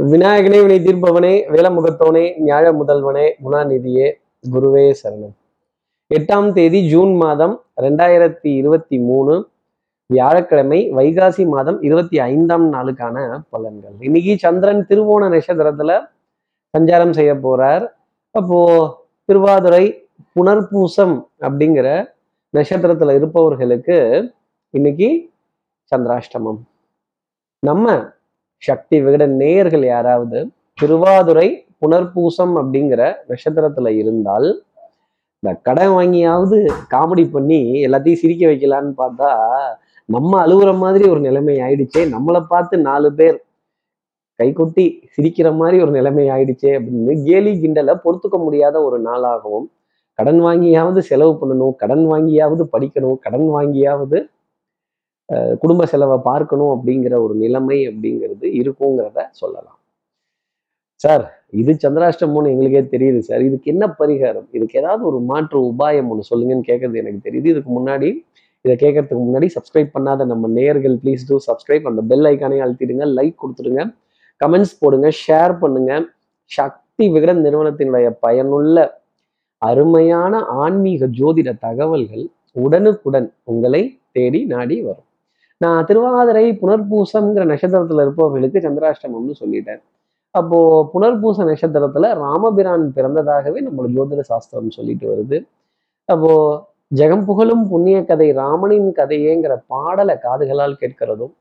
விநாயகனே வினை தீர்ப்பவனே வேலமுகத்தவனே ஞாழ முதல்வனே குணாநிதியே குருவே சரணம். எட்டாம் தேதி ஜூன் மாதம் ரெண்டாயிரத்தி இருபத்தி மூணு வியாழக்கிழமை வைகாசி மாதம் இருபத்தி ஐந்தாம் நாளுக்கான பலன்கள். இன்னைக்கு சந்திரன் திருவோண நட்சத்திரத்துல சஞ்சாரம் செய்ய போறார். அப்போ திருவாதுரை புனர்பூசம் அப்படிங்கிற நட்சத்திரத்துல இருப்பவர்களுக்கு இன்னைக்கு சந்திராஷ்டமம். நம்ம சக்தி விகட நேயர்கள் யாராவது திருவாதுரை புனர்பூசம் அப்படிங்கிற நட்சத்திரத்துல இருந்தால் இந்த கடன் வாங்கியாவது காமெடி பண்ணி எல்லாத்தையும் சிரிக்க வைக்கலான்னு பார்த்தா நம்ம அழுகுற மாதிரி ஒரு நிலைமை ஆயிடுச்சே நம்மளை பார்த்து நாலு பேர் கைகொட்டி சிரிக்கிற மாதிரி ஒரு நிலைமை ஆயிடுச்சே அப்படின்னு கேலி கிண்டலை பொறுத்துக்க முடியாத ஒரு நாளாகவும் கடன் வாங்கியாவது செலவு பண்ணணும் கடன் வாங்கியாவது படிக்கணும் கடன் வாங்கியாவது குடும்ப செலவை பார்க்கணும் அப்படிங்கிற ஒரு நிலைமை அப்படிங்கிறது இருக்குங்கிறத சொல்லலாம். சார் இது சந்திராஷ்டமம்னு எங்களுக்கே தெரியுது சார். இதுக்கு என்ன பரிகாரம்? இதுக்கு ஏதாவது ஒரு மாற்று உபாயம் ஒன்று சொல்லுங்கன்னு கேட்கறது எனக்கு தெரியுது. இதுக்கு முன்னாடி இதை கேட்கறதுக்கு முன்னாடி சப்ஸ்கிரைப் பண்ணாத நம்ம நேயர்கள் ப்ளீஸ் டூ சப்ஸ்கிரைப் அந்த பெல் ஐக்கானே அழுத்திடுங்க லைக் கொடுத்துடுங்க கமெண்ட்ஸ் போடுங்க ஷேர் பண்ணுங்க. சக்தி விகடன் நிறுவனத்தினுடைய பயனுள்ள அருமையான ஆன்மீக ஜோதிட தகவல்கள் உடனுக்குடன் உங்களை தேடி நாடி வரும். நான் திருவாதிரை புனர்பூசம்ங்கிற நட்சத்திரத்தில் இருப்பவர்களுக்கு சந்திராஷ்டமம்னு சொல்லிட்டேன். அப்போ புனர்பூச நட்சத்திரத்துல ராமபிரான் பிறந்ததாகவே நம்மளோட ஜோதிட சாஸ்திரம் சொல்லிட்டு வருது. அப்போ ஜெகம் புகழும் புண்ணிய கதை ராமனின் கதையேங்கிற பாடலை காதுகளால் கேட்கிறதும்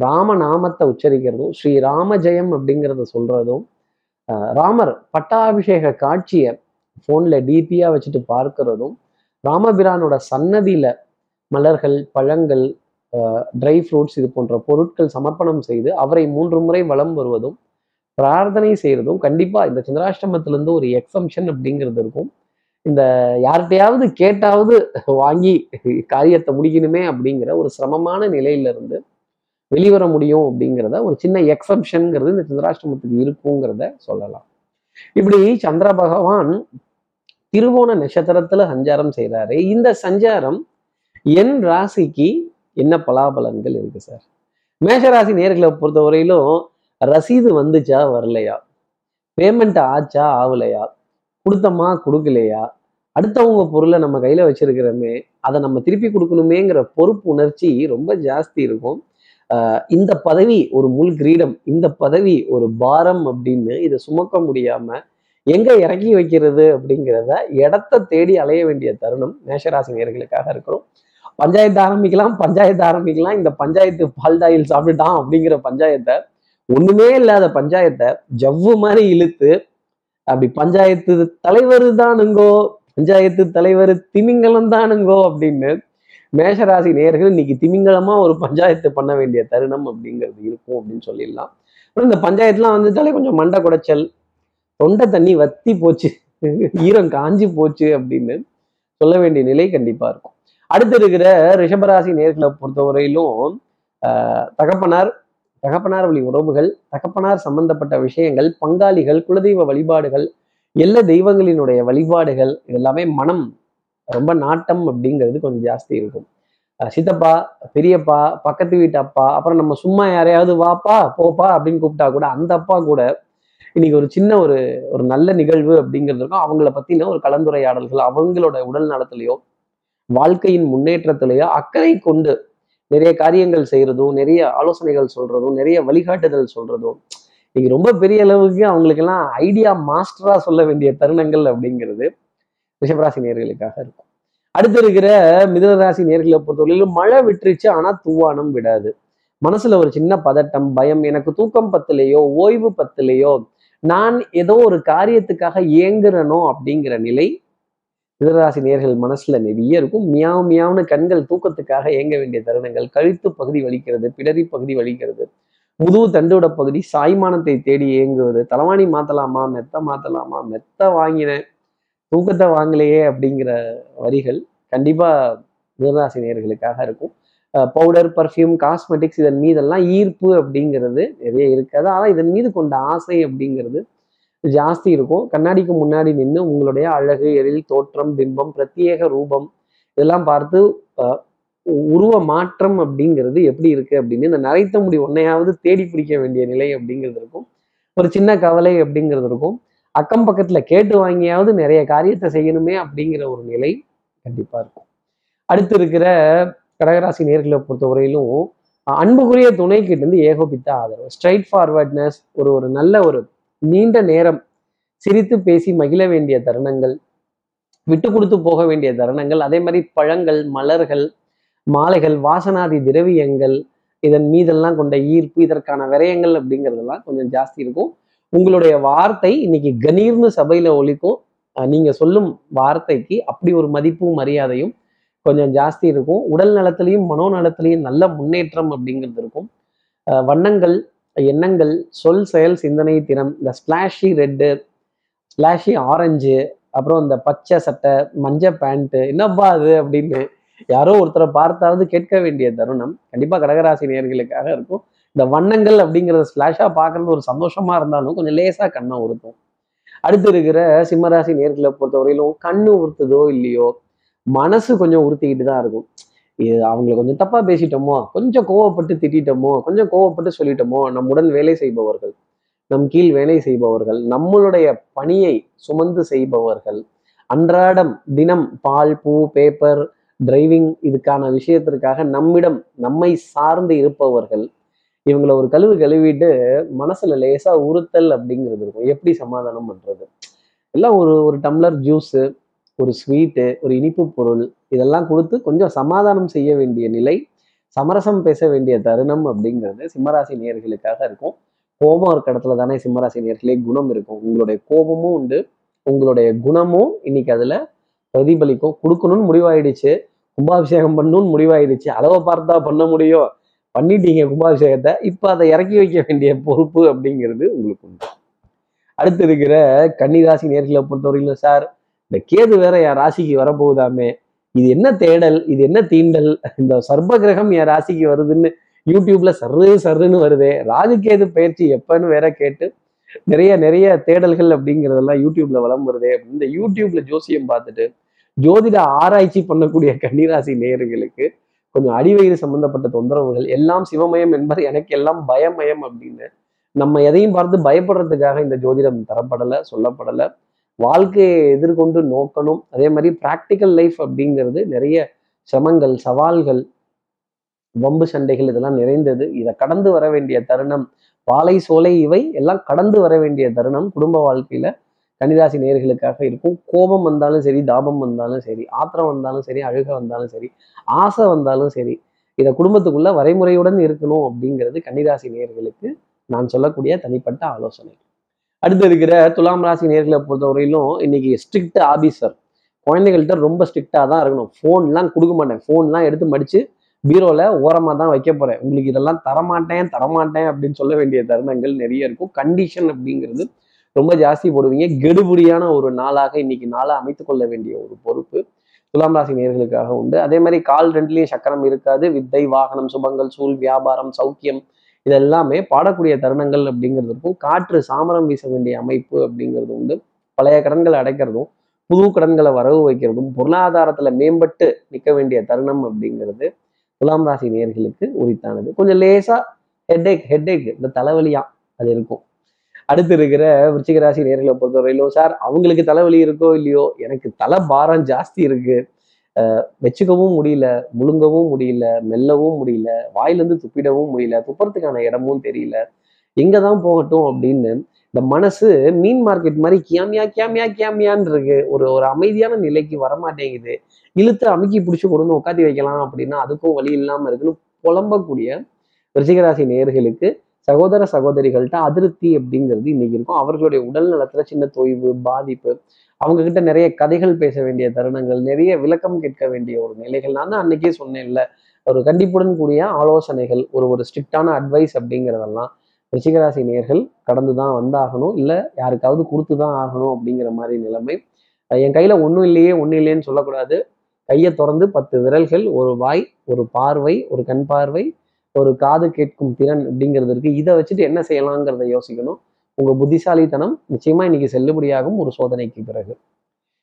ராம நாமத்தை உச்சரிக்கிறதும் ஸ்ரீ ராம ஜெயம் அப்படிங்கிறத சொல்றதும் ராமர் பட்டாபிஷேக காட்சியை ஃபோனில் டிபியாக வச்சுட்டு பார்க்கிறதும் ராமபிரானோட சன்னதியில மலர்கள் பழங்கள் ட்ரை ஃப்ரூட்ஸ் இது போன்ற பொருட்கள் சமர்ப்பணம் செய்து அவரை மூன்று முறை வலம் வருவதும் பிரார்த்தனை செய்கிறதும் கண்டிப்பா இந்த சந்திராஷ்டமத்திலேருந்து ஒரு எக்ஸம்ஷன் அப்படிங்கிறது இருக்கும். இந்த யார்கிட்டையாவது கேட்டாவது வாங்கி காரியத்தை முடிக்கணுமே அப்படிங்கிற ஒரு சிரமமான நிலையில இருந்து வெளிவர முடியும் அப்படிங்கிறத ஒரு சின்ன எக்ஸப்ஷன்ங்கிறது இந்த சந்திராஷ்டமத்துக்கு இருக்குங்கிறத சொல்லலாம். இப்படி சந்திர பகவான் திருவோண நட்சத்திரத்துல சஞ்சாரம் செய்கிறாரு இந்த சஞ்சாரம் என் ராசிக்கு என்ன பலாபலன்கள் இருக்கு சார்? மேஷராசி நேர்களை பொறுத்தவரையிலும் ரசீது வந்துச்சா வரலையா? பேமெண்ட் ஆச்சா ஆகலையா கொடுத்தமா கொடுக்கலையா? அடுத்தவங்க பொருளை நம்ம கையில வச்சிருக்கிறோமே அதை நம்ம திருப்பி கொடுக்கணுமேங்கிற பொறுப்பு உணர்ச்சி ரொம்ப ஜாஸ்தி இருக்கும். ஆஹ் இந்த பதவி ஒரு முள் கிரீடம் இந்த பதவி ஒரு பாரம் அப்படின்னு இதை சுமக்க முடியாம எங்க இறக்கி வைக்கிறது அப்படிங்கிறத இடத்த தேடி அலைய வேண்டிய தருணம் மேஷராசி நேர்களுக்காக இருக்கிறோம் பஞ்சாயத்து ஆரம்பிக்கலாம் பஞ்சாயத்து ஆரம்பிக்கலாம். இந்த பஞ்சாயத்து பால்டாயில் சாப்பிட்டுட்டான் அப்படிங்கிற பஞ்சாயத்தை ஒண்ணுமே இல்லாத பஞ்சாயத்தை ஜவ்வு மாதிரி இழுத்து அப்படி பஞ்சாயத்து தலைவர் தானுங்கோ பஞ்சாயத்து தலைவர் திமிங்கலம் தானுங்கோ அப்படின்னு மேஷராசி நேர்கள் இன்னைக்கு திமிங்கலமா ஒரு பஞ்சாயத்து பண்ண வேண்டிய தருணம் அப்படிங்கிறது இருக்கும் அப்படின்னு சொல்லிடலாம். அப்புறம் இந்த பஞ்சாயத்துலாம் வந்துட்டாலே கொஞ்சம் மண்டை குடைச்சல் தொண்டை தண்ணி வத்தி போச்சு ஈரம் காஞ்சி போச்சு அப்படின்னு சொல்ல வேண்டிய நிலை கண்டிப்பா இருக்கும். அடுத்து இருக்கிற ரிஷபராசி நேர்களை பொறுத்தவரையிலும் ஆஹ், தகப்பனார் தகப்பனார் வழி உறவுகள் தகப்பனார் சம்பந்தப்பட்ட விஷயங்கள் பங்காளிகள் குலதெய்வ வழிபாடுகள் எல்லா தெய்வங்களினுடைய வழிபாடுகள் இதெல்லாமே மனம் ரொம்ப நாட்டம் அப்படிங்கிறது கொஞ்சம் ஜாஸ்தி இருக்கும். சித்தப்பா பெரியப்பா பக்கத்து வீட்டு அப்பா அப்புறம் நம்ம சும்மா யாரையாவது வாப்பா போப்பா அப்படின்னு கூப்பிட்டா கூட அந்த அப்பா கூட இன்னைக்கு ஒரு சின்ன ஒரு ஒரு நல்ல நிகழ்வு அப்படிங்கிறது இருக்கும். அவங்கள பத்தின ஒரு கலந்துரையாடல்கள் அவங்களோட உடல் நலத்திலையோ வாழ்க்கையின் முன்னேற்றத்திலேயே அக்கறை கொண்டு நிறைய காரியங்கள் செய்யறதும் நிறைய ஆலோசனைகள் சொல்றதும் நிறைய வழிகாட்டுதல் சொல்றதும் இன்னைக்கு ரொம்ப பெரிய அளவுக்கு அவங்களுக்கெல்லாம் ஐடியா மாஸ்டரா சொல்ல வேண்டிய தருணங்கள் அப்படிங்கிறது ரிஷபராசி நேர்களுக்காக இருக்கும். அடுத்து இருக்கிற மிதனராசி நேர்களை பொறுத்தவரையிலும் மழை விட்டுருச்சு ஆனா தூவானம் விடாது. மனசுல ஒரு சின்ன பதட்டம் பயம் எனக்கு தூக்கம் பத்திலையோ ஓய்வு பத்திலையோ நான் ஏதோ ஒரு காரியத்துக்காக ஏங்குறனோ அப்படிங்கிற நிலை மிதராசி நேர்கள் மனசுல நிறைய இருக்கும். மியாவ் மியாவ்னு கண்கள் தூக்கத்துக்காக ஏங்க வேண்டிய தருணங்கள்? கழுத்து பகுதி வலிக்கிறது பிடரி பகுதி வலிக்கிறது. முதுகு தண்டோட பகுதி சாய்மானத்தை தேடி ஏங்குவது. தலைவாணி மாத்தலாமா? மெத்த மாத்தலாமா? மெத்த வாங்கினேன் தூக்கத்தை வாங்கலையே அப்படிங்கிற வரிகள் கண்டிப்பா மிதராசி நேர்களுக்காக இருக்கும். பவுடர் பர்ஃப்யூம் காஸ்மெட்டிக்ஸ் இதன் மீதெல்லாம் ஈர்ப்பு அப்படிங்கிறது நிறைய இருக்காது. ஆனால் இதன் மீது கொண்ட ஆசை அப்படிங்கிறது ஜாஸ்தி இருக்கும். கண்ணாடிக்கு முன்னாடி நின்று உங்களுடைய அழகு எழில் தோற்றம் பிம்பம் பிரத்யேக ரூபம் இதெல்லாம் பார்த்து உருவ மாற்றம் அப்படிங்கிறது எப்படி இருக்கு அப்படின்னு இந்த நரைத்த முடி ஒன்னையாவது தேடி பிடிக்க வேண்டிய நிலை அப்படிங்கிறது இருக்கும். ஒரு சின்ன கவலை அப்படிங்கிறது இருக்கும். அக்கம் பக்கத்துல கேட்டு வாங்கியாவது நிறைய காரியத்தை செய்யணுமே அப்படிங்கிற ஒரு நிலை கண்டிப்பா இருக்கும். அடுத்து இருக்கிற கடகராசி நேர்களை பொறுத்தவரையிலும் அன்புக்குரிய துணை கிட்ட இருந்து ஏகோபித்த ஆதரவு. ஸ்ட்ரைட் ஃபார்வர்ட்னஸ் ஒரு ஒரு நல்ல ஒரு நீண்ட நேரம் சிரித்து பேசி மகிழ வேண்டிய தருணங்கள் விட்டு கொடுத்து போக வேண்டிய தருணங்கள் அதே மாதிரி பழங்கள் மலர்கள் மாலைகள் வாசனாதி திரவியங்கள் இதன் மீதெல்லாம் கொண்ட ஈர்ப்பு இதற்கான விரயங்கள் அப்படிங்கிறதெல்லாம் கொஞ்சம் ஜாஸ்தி இருக்கும். உங்களுடைய வார்த்தை இன்னைக்கு கணீர்னு சபையில ஒழிக்கும் நீங்க சொல்லும் வார்த்தைக்கு அப்படி ஒரு மதிப்பும் மரியாதையும் கொஞ்சம் ஜாஸ்தி இருக்கும். உடல் நலத்திலையும் மனோ நலத்திலையும் நல்ல முன்னேற்றம் அப்படிங்கிறது இருக்கும். வண்ணங்கள் எண்ணங்கள் சொல் செயல் சிந்தனை திறம் இந்த ஸ்பிளாஷி ரெட்டு ஸ்பிளாஷி ஆரஞ்சு அப்புறம் இந்த பச்சை சட்டை மஞ்சள் பேண்ட்டு என்னப்பா அது அப்படின்னு யாரோ ஒருத்தரை பார்த்தாவது கேட்க வேண்டிய தருணம். கண்டிப்பாக கடகராசி நேர்களுக்காக இருக்கும். இந்த வண்ணங்கள் அப்படிங்கிறத ஸ்லாஷாக பார்க்கறது ஒரு சந்தோஷமா இருந்தாலும் கொஞ்சம் லேசா கண்ணை உறுத்தும். அடுத்து இருக்கிற சிம்மராசி நேர்களை பொறுத்தவரையிலும் கண்ணு உறுத்துதோ இல்லையோ மனசு கொஞ்சம் உறுத்திக்கிட்டு தான் இருக்கும். இது அவங்களை கொஞ்சம் தப்பா பேசிட்டோமோ கொஞ்சம் கோவப்பட்டு திட்டிட்டோமோ கொஞ்சம் கோவப்பட்டு சொல்லிட்டோமோ நம்முடன் வேலை செய்பவர்கள் நம் கீழ் வேலை செய்பவர்கள் நம்மளுடைய பணியை சுமந்து செய்பவர்கள் அன்றாடம் தினம் பால் பூ பேப்பர் டிரைவிங் இதுக்கான விஷயத்திற்காக நம்மிடம் நம்மை சார்ந்து இருப்பவர்கள் இவங்களை ஒரு கழுவு கழுவிட்டு மனசுல லேசா உறுத்தல் அப்படிங்கிறது இருக்கும். எப்படி சமாதானம் பண்றது? எல்லாம் ஒரு ஒரு டம்ளர் ஜூஸு ஒரு ஸ்வீட்டு ஒரு இனிப்பு பொருள் இதெல்லாம் கொடுத்து கொஞ்சம் சமாதானம் செய்ய வேண்டிய நிலை சமரசம் பேச வேண்டிய தருணம் அப்படிங்கிறது சிம்மராசி நேர்களுக்காக இருக்கும். கோபம் இருக்க இடத்துல தானே சிம்மராசி நேர்களே குணம் இருக்கும். உங்களுடைய கோபமும் உண்டு. உங்களுடைய குணமும் இன்னைக்கு அதுல பிரதிபலிக்கும். கொடுக்கணும்னு முடிவாயிடுச்சு. கும்பாபிஷேகம் பண்ணணும்னு முடிவாயிடுச்சு. அளவை பார்த்தா பண்ண முடியும். பண்ணிட்டீங்க கும்பாபிஷேகத்தை. இப்போ அதை இறக்கி வைக்க வேண்டிய பொறுப்பு அப்படிங்கிறது உங்களுக்கு உண்டு. அடுத்து இருக்கிற கன்னிராசி நேர்களை பொறுத்தவரையிலும் சார் இந்த கேது வேற என் ராசிக்கு வரப்போகுதாமே. இது என்ன தேடல்? இது என்ன தீண்டல்? இந்த சர்ப்ப கிரகம் என் ராசிக்கு வருதுன்னு யூடியூப்ல சர்ரு சர்ருன்னு வருதே. ராகுகேது பயிற்சி எப்பன்னு வேற கேட்டு நிறைய நிறைய தேடல்கள் அப்படிங்கிறதெல்லாம் யூடியூப்ல வளம் வருதே. இந்த யூடியூப்ல ஜோசியம் பார்த்துட்டு ஜோதிட ஆராய்ச்சி பண்ணக்கூடிய கன்னிராசி நேயர்களுக்கு கொஞ்சம் அடிவயிறு சம்பந்தப்பட்ட தொந்தரவுகள் எல்லாம் சிவமயம் என்பது எனக்கு எல்லாம் பயமயம் அப்படின்னு நம்ம எதையும் பார்த்து பயப்படுறதுக்காக இந்த ஜோதிடம் தரப்படலை சொல்லப்படலை. வாழ்க்கையை எதிர்கொண்டு நோக்கணும். அதே மாதிரி ப்ராக்டிக்கல் லைஃப் அப்படிங்கிறது நிறைய சிரமங்கள் சவால்கள் வம்பு சண்டைகள் இதெல்லாம் நிறைந்தது. இதை கடந்து வர வேண்டிய தருணம் பாலை சோலை இவை எல்லாம் கடந்து வர வேண்டிய தருணம். குடும்ப வாழ்க்கையில கன்னிராசி நேர்களுக்காக இருக்கும். கோபம் வந்தாலும் சரி தாபம் வந்தாலும் சரி ஆத்திரம் வந்தாலும் சரி அழுக வந்தாலும் சரி ஆசை வந்தாலும் சரி இதை குடும்பத்துக்குள்ள வரைமுறையுடன் இருக்கணும் அப்படிங்கிறது கன்னிராசி நேர்களுக்கு நான் சொல்லக்கூடிய தனிப்பட்ட ஆலோசனை. அடுத்து இருக்கிற துலாம் ராசி நேர்களை பொறுத்தவரையிலும் இன்னைக்கு ஸ்ட்ரிக்ட் ஆபீசர் குழந்தைகள்கிட்ட ரொம்ப ஸ்ட்ரிக்டாக தான் இருக்கணும். ஃபோன்லாம் கொடுக்க மாட்டேன். ஃபோன்லாம் எடுத்து மடிச்சு பீரோவில் ஓரமாக தான் வைக்க போறேன். உங்களுக்கு இதெல்லாம் தரமாட்டேன் தரமாட்டேன் அப்படின்னு சொல்ல வேண்டிய தருணங்கள் நிறைய இருக்கும். கண்டிஷன் அப்படிங்கிறது ரொம்ப ஜாஸ்தி போடுவீங்க. கெடுபுடியான ஒரு நாளாக இன்னைக்கு நாளாக அமைத்து கொள்ள வேண்டிய ஒரு பொறுப்பு துலாம் ராசி நேர்களுக்காக உண்டு. அதே மாதிரி கால் ரெண்டுலேயும் சக்கரம் இருக்காது. வித்தை வாகனம் சுபங்கள் சூழ் வியாபாரம் சௌக்கியம் இதெல்லாமே பாடக்கூடிய தருணங்கள் அப்படிங்கிறது இருக்கும் காற்று சாமரம் வீச வேண்டிய அமைப்பு அப்படிங்கிறது உண்டு. பழைய கடன்களை அடைக்கிறதும் புது கடன்களை வரவு வைக்கிறதும் பொருளாதாரத்துல மேம்பட்டு நிற்க வேண்டிய தருணம் அப்படிங்கிறது துலாம் ராசி நேர்களுக்கு உரித்தானது. கொஞ்சம் லேசா ஹெட்ஏக் ஹெட்ஏக் இந்த தலைவலியா அது இருக்கும். அடுத்து இருக்கிற விருச்சிக ராசி நேர்களை பொறுத்தவரையிலோ சார் அவங்களுக்கு தலைவலி இருக்கோ இல்லையோ எனக்கு தலை பாரம் ஜாஸ்தி இருக்கு. வச்சுக்கவும் முடியல முழுங்கவும் முடியல மெல்லவும் முடியல வாயிலிருந்து துப்பிடவும் முடியல துப்புறதுக்கான இடமும் தெரியல. எங்க தான் போகட்டும் அப்படின்னு இந்த மனசு மீன் மார்க்கெட் மாதிரி கியாமியா கியாமியா கியாமியான்னு இருக்கு. ஒரு ஒரு அமைதியான நிலைக்கு வரமாட்டேங்குது. இழுத்து அமுக்கி பிடிச்சி கொண்டு வந்து உட்காத்தி வைக்கலாம் அப்படின்னா அதுக்கும் வழி இல்லாம இருக்குன்னு புலம்பக்கூடிய ரிஷிகராசி நேர்களுக்கு சகோதர சகோதரிகள்கிட்ட அதிருப்தி அப்படிங்கிறது இன்னைக்கு இருக்கும். அவர்களுடைய உடல் நலத்துல சின்ன தொய்வு பாதிப்பு அவங்க கிட்ட நிறைய கதைகள் பேச வேண்டிய தருணங்கள் நிறைய விளக்கம் கேட்க வேண்டிய ஒரு நிலைகள். நான் தான் அன்னைக்கே சொன்னேன்ல ஒரு கண்டிப்புடன் கூடிய ஆலோசனைகள் ஒரு ஒரு ஸ்ட்ரிக்டான அட்வைஸ் அப்படிங்கிறதெல்லாம் ரிஷிகராசி நேர்கள் கடந்து தான் வந்தாகணும். இல்லை யாருக்காவது கொடுத்து தான் ஆகணும் அப்படிங்கிற மாதிரி நிலைமை. என் கையில் ஒன்றும் இல்லையே ஒன்றும் இல்லையேன்னு சொல்லக்கூடாது. கையை திறந்து பத்து விரல்கள் ஒரு வாய் ஒரு பார்வை ஒரு கண் பார்வை ஒரு காது கேட்கும் திறன் அப்படிங்கிறது இருக்கு இதை வச்சுட்டு என்ன செய்யலாங்கிறத யோசிக்கணும். உங்க புத்திசாலித்தனம் நிச்சயமா இன்னைக்கு செல்லுபடியாகும் ஒரு சோதனைக்கு பிறகு.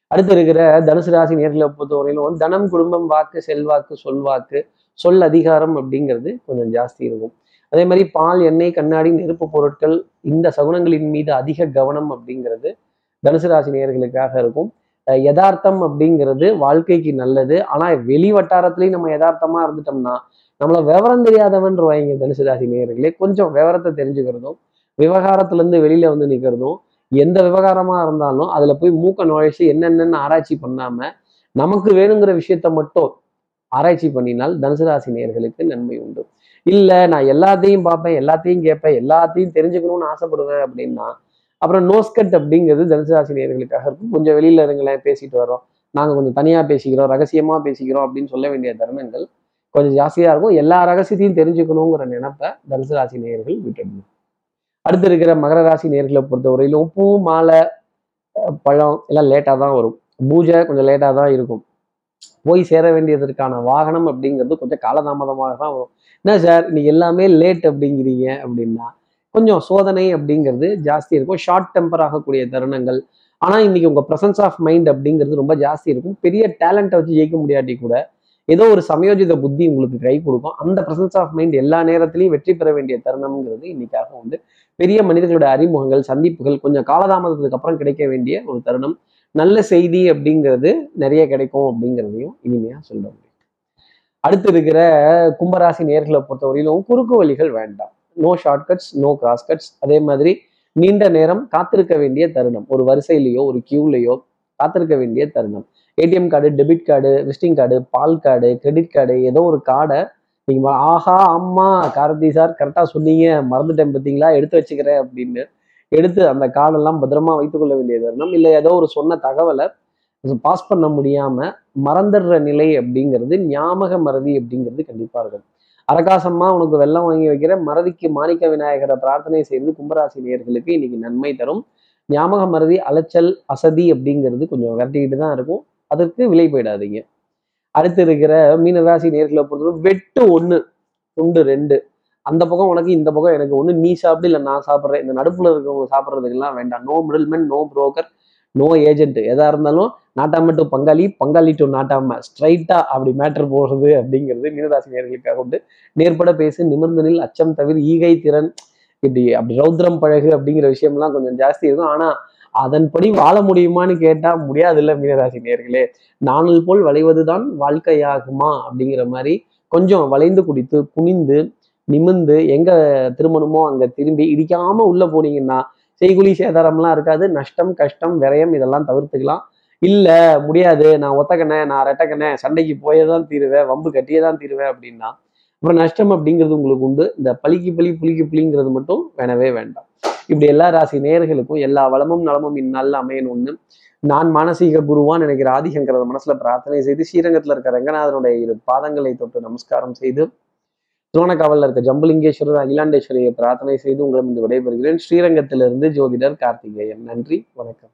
அடுத்து இருக்கிற தனுசு ராசி நேர்களை பொறுத்தவரையிலும் வந்து தனம் குடும்பம் வாக்கு செல்வாக்கு சொல்வாக்கு சொல் அதிகாரம் அப்படிங்கிறது கொஞ்சம் ஜாஸ்தி இருக்கும். அதே மாதிரி பால் எண்ணெய் கண்ணாடி நெருப்பு பொருட்கள் இந்த சகுனங்களின் மீது அதிக கவனம் அப்படிங்கிறது தனுசு ராசி நேர்களுக்காக இருக்கும். அஹ் யதார்த்தம் அப்படிங்கிறது வாழ்க்கைக்கு நல்லது. ஆனா வெளி வட்டாரத்துலேயும் நம்ம யதார்த்தமா இருந்துட்டோம்னா நம்மள விவரம் தெரியாதவன்றவாங்க தனுசு ராசி நேயர்களே கொஞ்சம் விவரத்தை தெரிஞ்சுக்கிறதும் விவகாரத்துல இருந்து வெளியில வந்து நிற்கிறதும் எந்த விவகாரமா இருந்தாலும் அதுல போய் மூக்க நுழைச்சி என்னென்னு ஆராய்ச்சி பண்ணாம நமக்கு வேணுங்கிற விஷயத்த மட்டும் ஆராய்ச்சி பண்ணினால் தனுசு ராசி நேர்களுக்கு நன்மை உண்டு. இல்லை நான் எல்லாத்தையும் பார்ப்பேன் எல்லாத்தையும் கேட்பேன் எல்லாத்தையும் தெரிஞ்சுக்கணும்னு ஆசைப்படுவேன் அப்படின்னா அப்புறம் நோஸ்கட் அப்படிங்கிறது தனுசு ராசி நேர்களுக்காக இருக்கும். கொஞ்சம் வெளியில இருங்களேன் பேசிட்டு வரோம் நாங்கள் கொஞ்சம் தனியா பேசிக்கிறோம் ரகசியமா பேசிக்கிறோம் அப்படின்னு சொல்ல வேண்டிய தருணங்கள் கொஞ்சம் ஜாஸ்தியாக இருக்கும். எல்லா ரகசியத்தையும் தெரிஞ்சுக்கணுங்கிற நினைப்பை தனுசு ராசி நேயர்கள் விட்டுடணும். அடுத்து இருக்கிற மகர ராசி நேர்களை பொறுத்தவரையிலும் பூ மாலை பழம் எல்லாம் லேட்டாக தான் வரும். பூஜை கொஞ்சம் லேட்டாக தான் இருக்கும். போய் சேர வேண்டியதற்கான வாகனம் அப்படிங்கிறது கொஞ்சம் காலதாமதமாக தான் வரும். என்ன சார் இன்னைக்கு எல்லாமே லேட் அப்படிங்கிறீங்க அப்படின்னா கொஞ்சம் சோதனை அப்படிங்கிறது ஜாஸ்தி இருக்கும். ஷார்ட் டெம்பர் ஆகக்கூடிய தருணங்கள். ஆனால் இன்னைக்கு உங்கள் ப்ரெசன்ஸ் ஆஃப் மைண்ட் அப்படிங்கிறது ரொம்ப ஜாஸ்தி இருக்கும். பெரிய டேலண்ட்டை வச்சு ஜெயிக்க முடியாட்டி கூட ஏதோ ஒரு சமயோஜித புத்தி உங்களுக்கு கை கொடுக்கும். அந்த பிரசன்ஸ் ஆஃப் மைண்ட் எல்லா நேரத்திலையும் வெற்றி பெற வேண்டிய தருணம்ங்கிறது இன்னைக்காக வந்து பெரிய மனிதர்களுடைய அறிமுகங்கள் சந்திப்புகள் கொஞ்சம் காலதாமதத்துக்கு அப்புறம் கிடைக்க வேண்டிய ஒரு தருணம். நல்ல செய்தி அப்படிங்கிறது நிறைய கிடைக்கும் அப்படிங்கிறதையும் இனிமையா சொல்ல முடியும். அடுத்து இருக்கிற கும்பராசி நேர்களை பொறுத்தவரையிலும் குறுக்கு வழிகள் வேண்டாம். No shortcuts no cross cuts அதே மாதிரி நீண்ட நேரம் காத்திருக்க வேண்டிய தருணம். ஒரு வரிசையிலையோ ஒரு கியூலையோ காத்திருக்க வேண்டிய தருணம். ATM card debit card visiting card பால் கார்டு கிரெடிட் கார்டு ஏதோ ஒரு கார்டை நீங்கள் ஆஹா அம்மா காரதி சார் கரெக்டாக சொன்னீங்க. மறந்துட்டேன் பார்த்தீங்களா எடுத்து வச்சுக்கிறேன் அப்படின்னு எடுத்து அந்த கார்டெல்லாம் பத்திரமா வைத்துக்கொள்ள வேண்டிய தருணம் இல்லை ஏதோ ஒரு சொன்ன தகவலை பாஸ் பண்ண முடியாம மறந்துடுற நிலை அப்படிங்கிறது ஞாபக மறதி அப்படிங்கிறது கண்டிப்பா இருக்கும். அரகாசமா உனக்கு வெள்ளம் வாங்கி வைக்கிற மறதிக்கு மாணிக்க விநாயகரை பிரார்த்தனை செய்து கும்பராசி நேர்களுக்கு இன்னைக்கு நன்மை தரும். ஞாபக மறதி அலைச்சல் அசதி அப்படிங்கிறது கொஞ்சம் விரட்டிக்கிட்டு தான் இருக்கும். அதற்கு விலை போயிடாதீங்க. அடுத்து இருக்கிற மீனராசி நேர்களை பொறுத்தவரை வெட்டு ஒன்று துண்டு ரெண்டு. அந்த பக்கம் உனக்கு இந்த பக்கம் எனக்கு ஒன்று நீ சாப்பிடு இல்லை நான் சாப்பிட்றேன். இந்த நடுப்புல இருக்கவங்க சாப்பிட்றதுக்கெல்லாம் வேண்டாம். No middleman no broker no agent எதா இருந்தாலும் நாட்டாம டு பங்காளி பங்காளி டு நாட்டாம. ஸ்ட்ரைட்டா அப்படி மேட்டர் போடுறது அப்படிங்கிறது மீனராசி நேர்களுக்காக உண்டு. நேர்பட பேசு நிமிர்ந்தனில் அச்சம் தவிர ஈகை திறன் இப்படி அப்படி ரௌத்ரம் பழகு அப்படிங்கிற விஷயம்லாம் கொஞ்சம் ஜாஸ்தி இருக்கும். ஆனா அதன்படி வாழ முடியுமான்னு கேட்டா முடியாதுல்ல மீனராசி நேர்களே நானல் போல் வளைவதுதான் வாழ்க்கையாகுமா அப்படிங்கிற மாதிரி கொஞ்சம் வளைந்து குடித்து குனிந்து நிமிந்து எங்க திருமணமோ அங்க திரும்பி இடிக்காம உள்ள போனீங்கன்னா செய்குலி சேதாரம்லாம் இருக்காது. நஷ்டம் கஷ்டம் விரயம் இதெல்லாம் தவிர்த்துக்கலாம். இல்ல முடியாது. நான் ஒத்தக்கண்ணே நான் ரெட்டக்கண்ணே சண்டைக்கு போயே தான் தீருவேன் வம்பு கட்டியே தான் தீருவேன் அப்படின்னா அப்புறம் நஷ்டம் அப்படிங்கிறது உங்களுக்கு உண்டு. இந்த பழிக்கு பழி புளிக்கு புளிங்கிறது மட்டும் வேணவே வேண்டாம். இப்படி எல்லா ராசி நேர்களுக்கும் எல்லா வளமும் நலமும் இந்நாளில் அமையணும்னு நான் மானசீக குருவான் நினைக்கிற ஆதிசங்கர மனசுல பிரார்த்தனை செய்து ஸ்ரீரங்கத்துல இருக்க ரங்கநாதனுடைய இரு பாதங்களை தொட்டு நமஸ்காரம் செய்து திருவண்ணக்காவலில் இருக்க ஜம்புலிங்கேஸ்வரர் அகிலாண்டேஸ்வரியை பிரார்த்தனை செய்து உங்களிடம் விடைபெறுகிறேன். ஸ்ரீரங்கத்திலிருந்து ஜோதிடர் கார்த்திகேயன். நன்றி வணக்கம்.